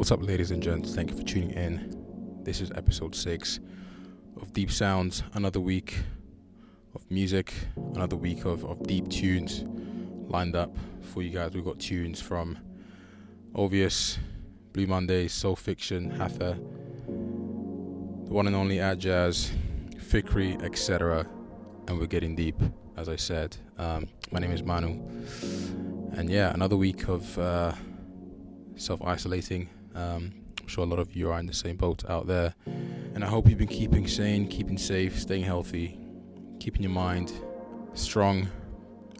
What's up, ladies and gents? Thank you for tuning in. This is episode six of Deep Sounds. Another week of music, another week of, of deep tunes lined up for you guys. We've got tunes from Obvious, Blue Mondays, Soul Fiction, Hatha, the one and only Atjazz, Fikri, etc. And we're getting deep, as I said. Um, my name is Manu. And yeah, another week of uh, self isolating um, I'm sure a lot of you are in the same boat out there. And I hope you've been keeping sane, keeping safe, staying healthy, keeping your mind strong,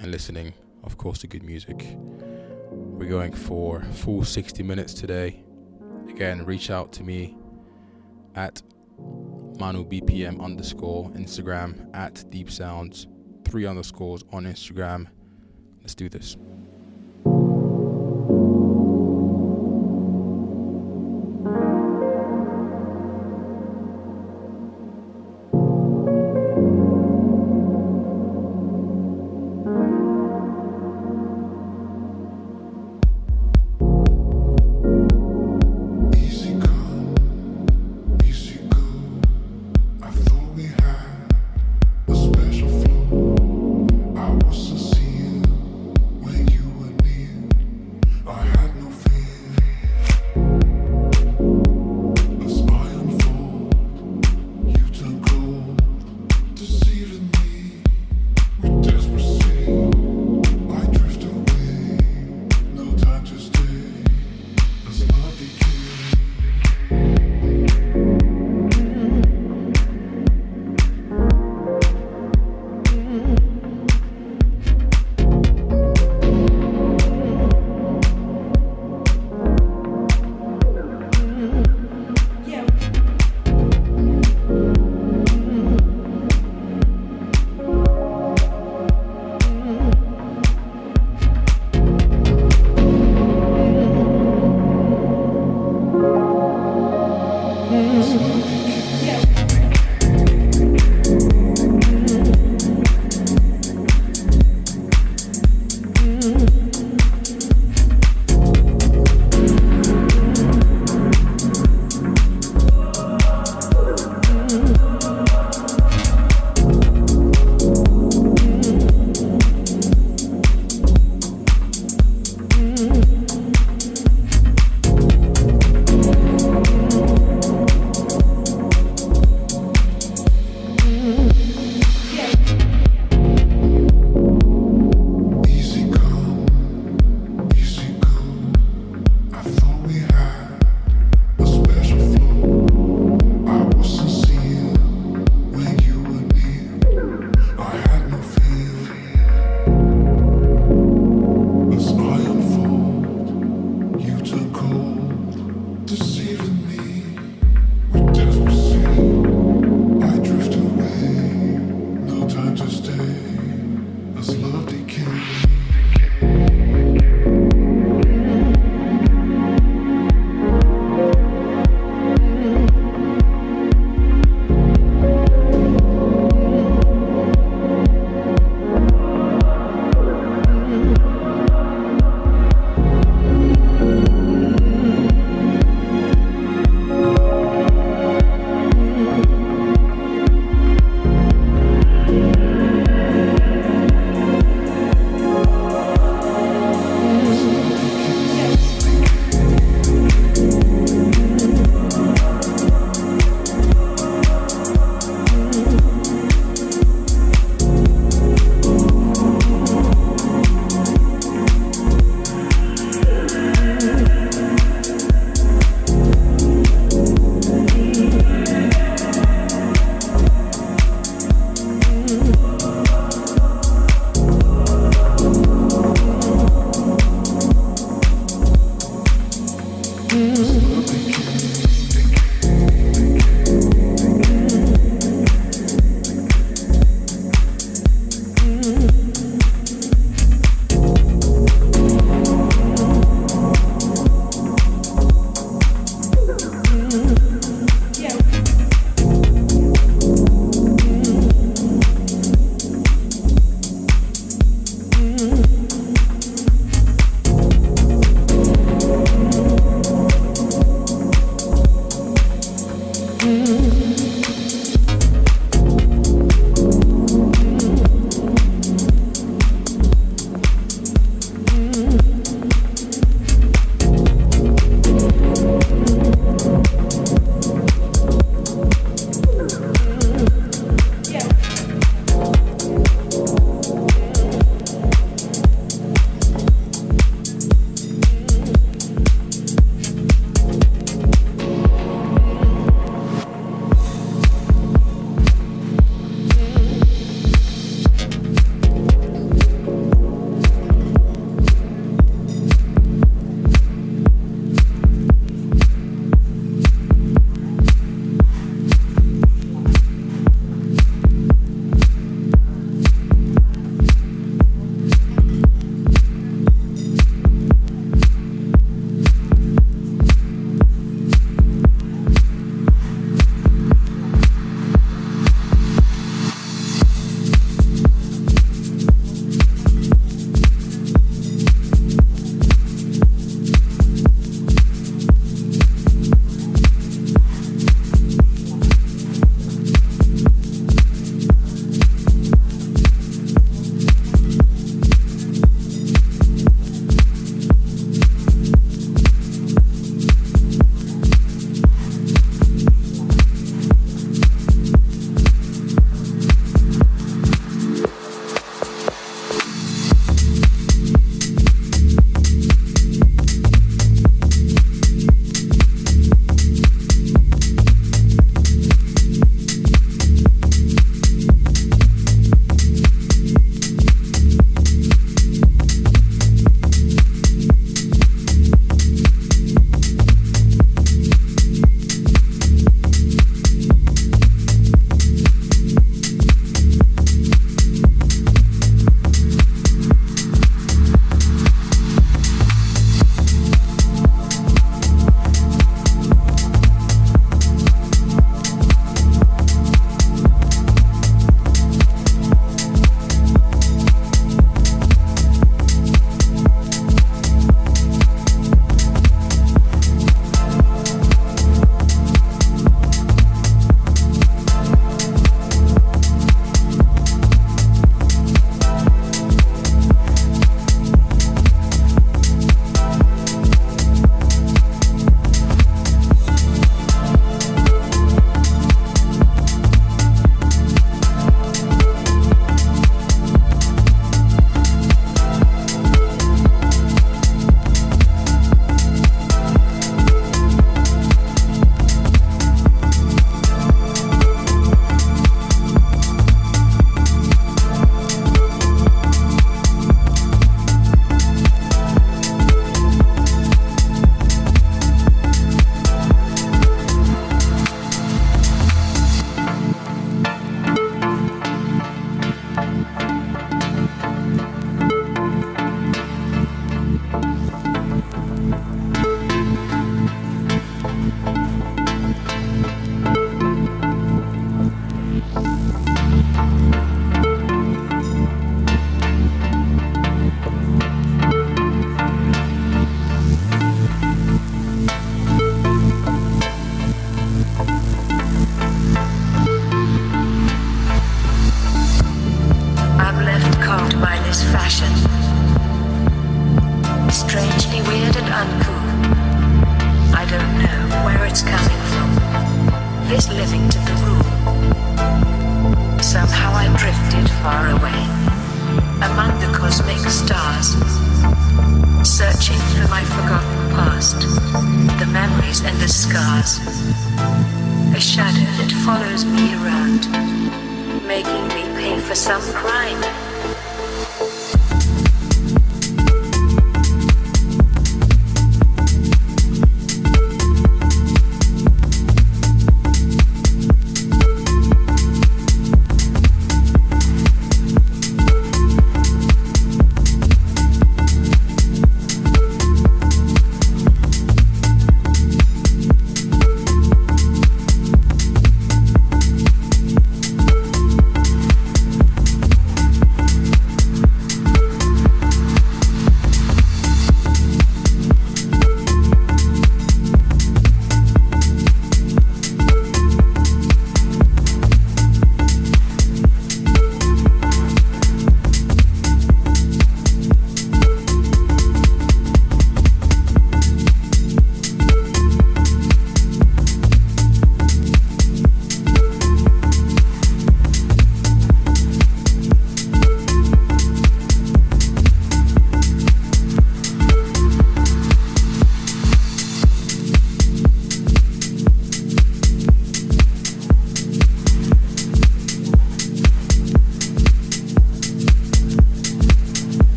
and listening, of course, to good music. We're going for full 60 minutes today. Again, reach out to me at manubpm underscore Instagram at deep sounds three underscores on Instagram. Let's do this.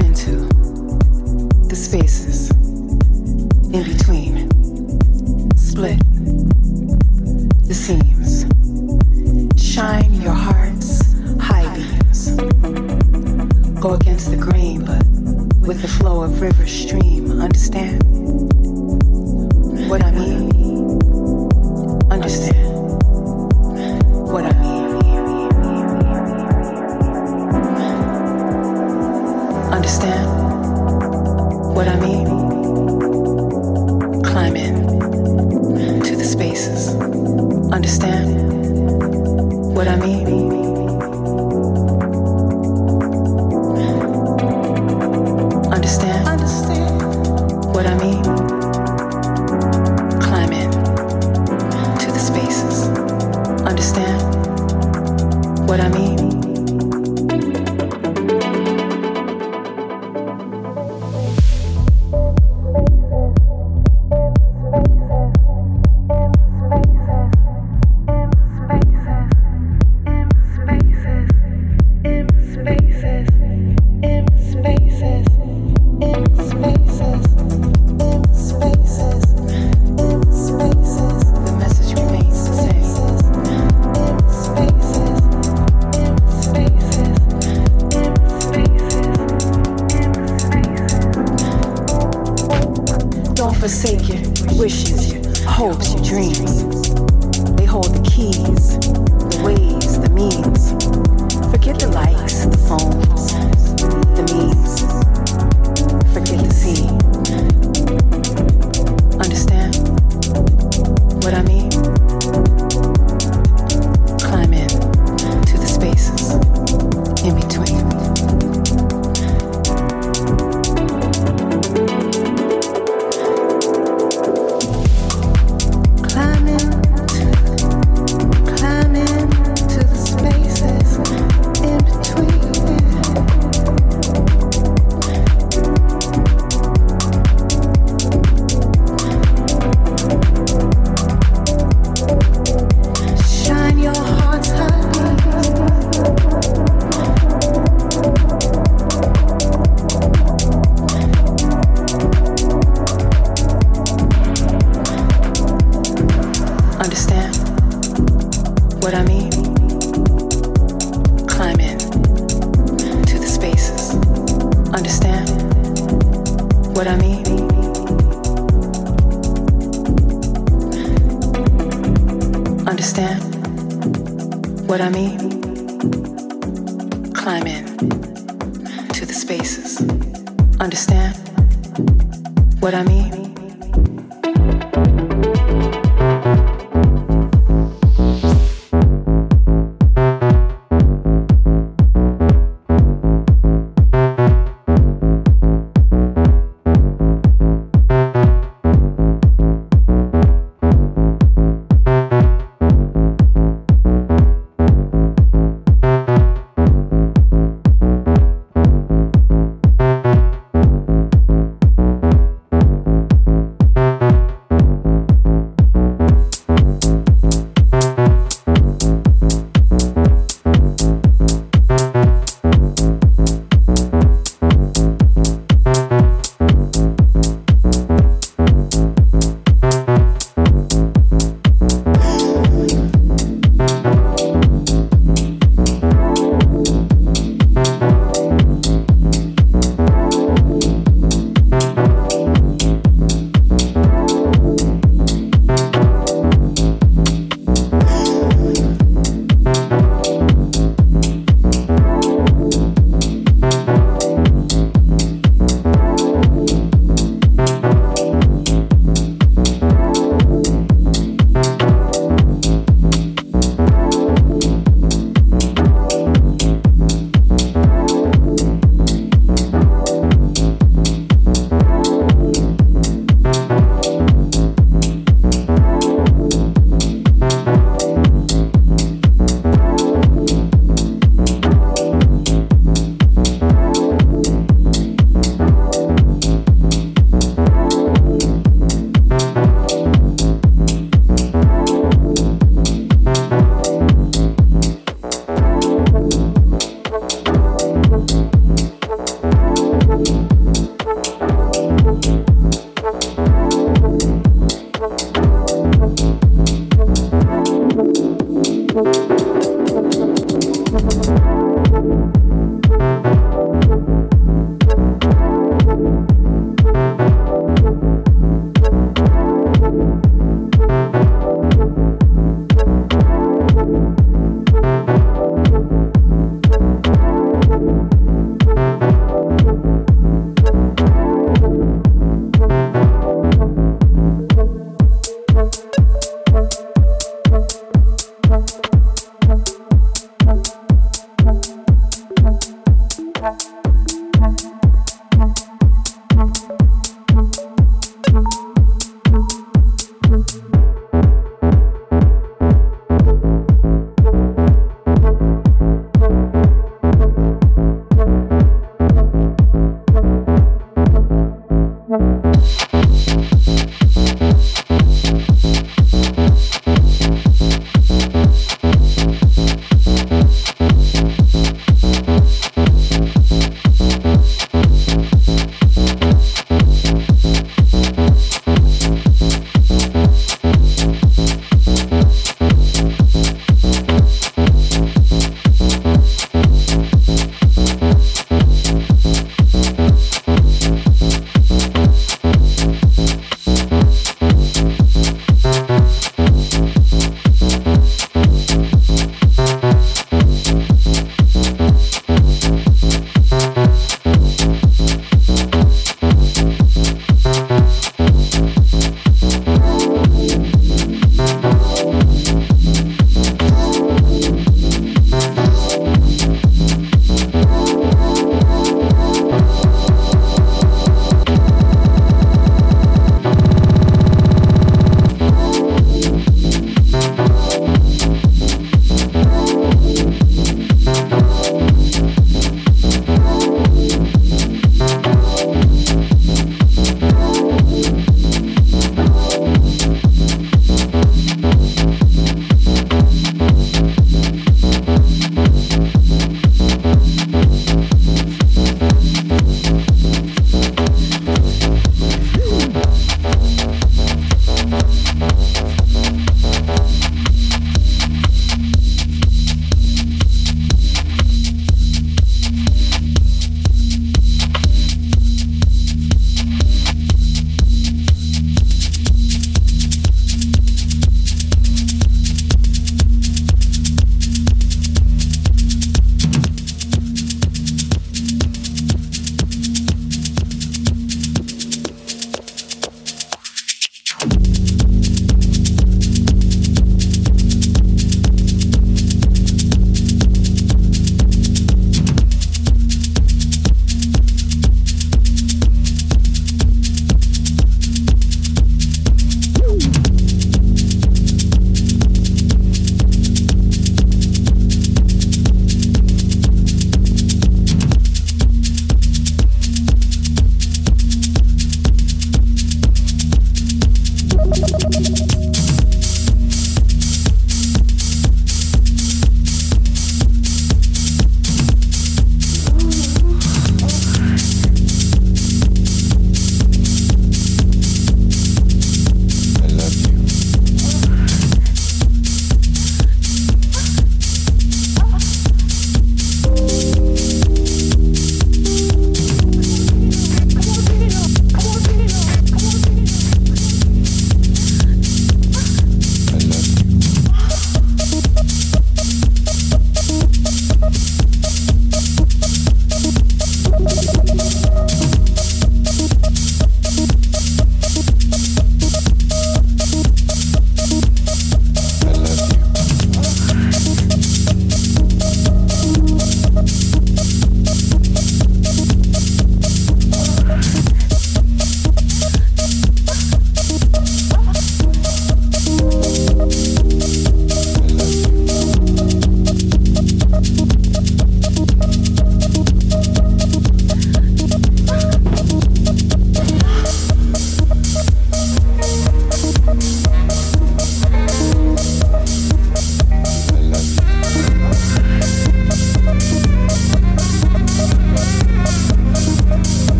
into the spaces in between, split the seams, shine your heart's high beams, go against the grain, but with the flow of river streams.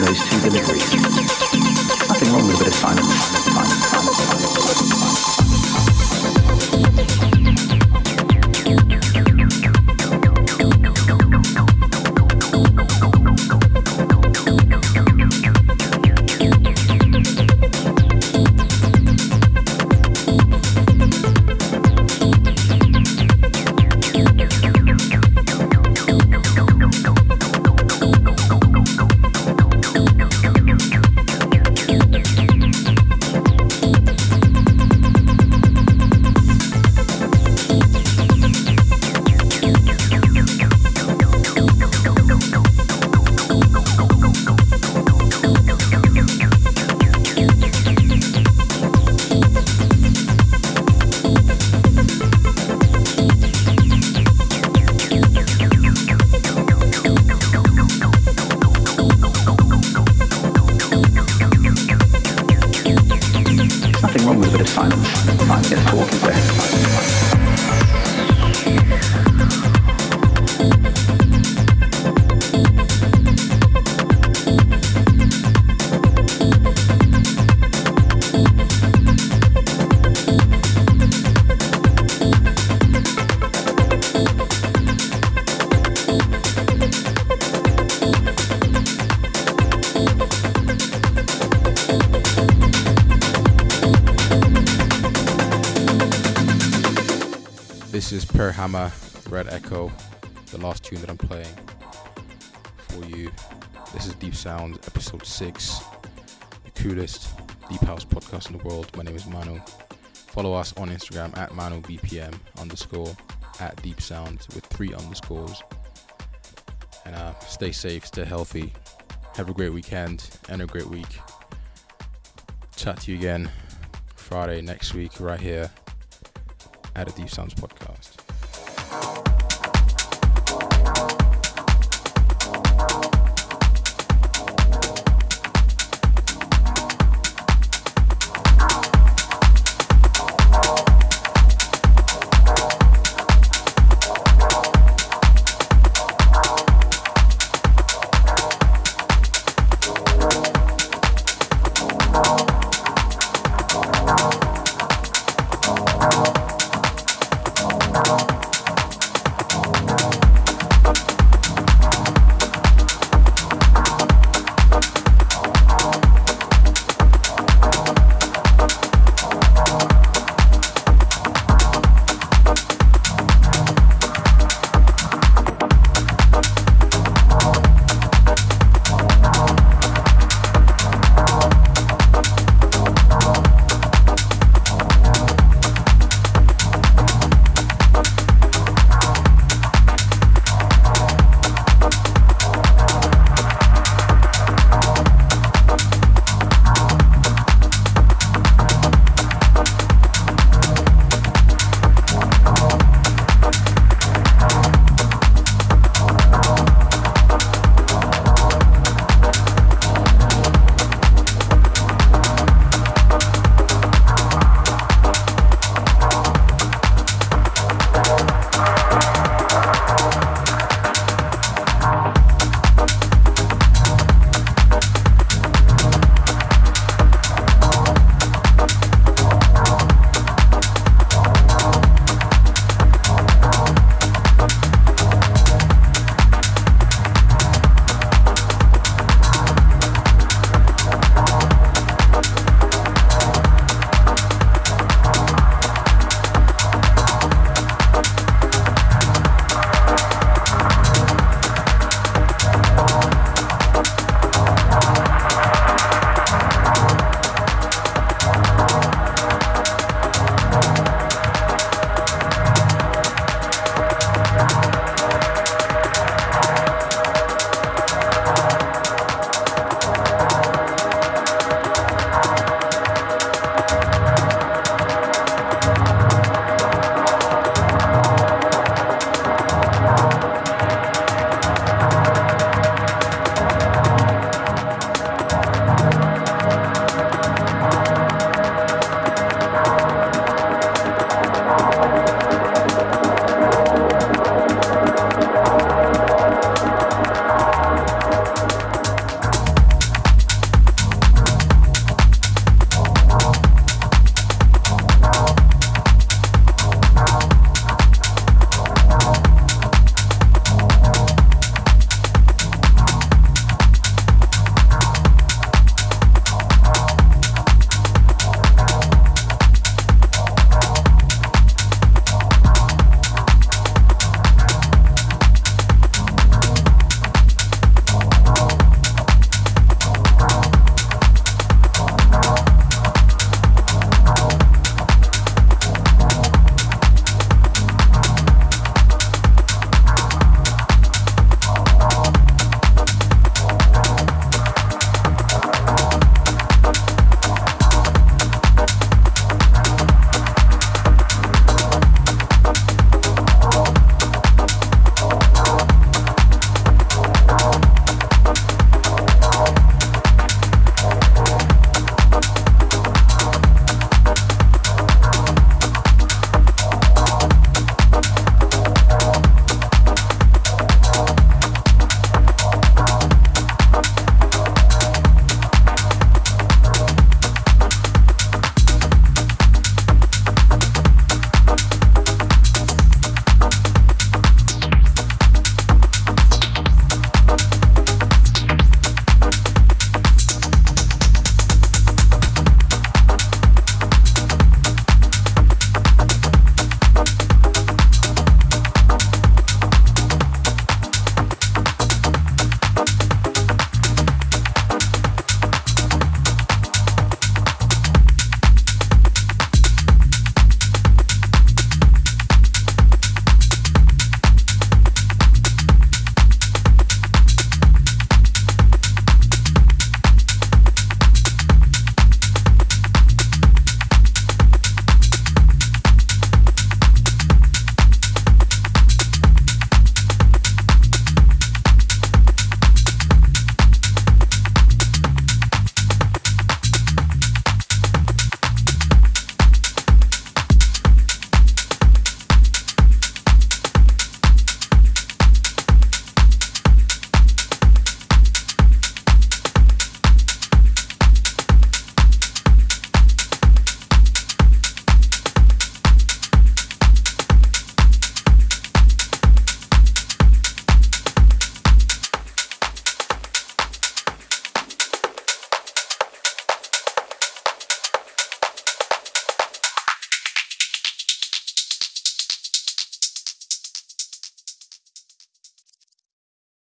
Those two deliveries. Nothing wrong with a bit of silence, silence, silence, silence. Hammer, Red Echo, the last tune that I'm playing for you. This is Deep Sound, episode 6, the coolest deep house podcast in the world. My name is Manu. Follow us on Instagram at ManuBPM underscore at Deep Sound with three underscores. And uh, stay safe, stay healthy. Have a great weekend and a great week. Chat to you again Friday next week, right here at a Deep Sounds podcast.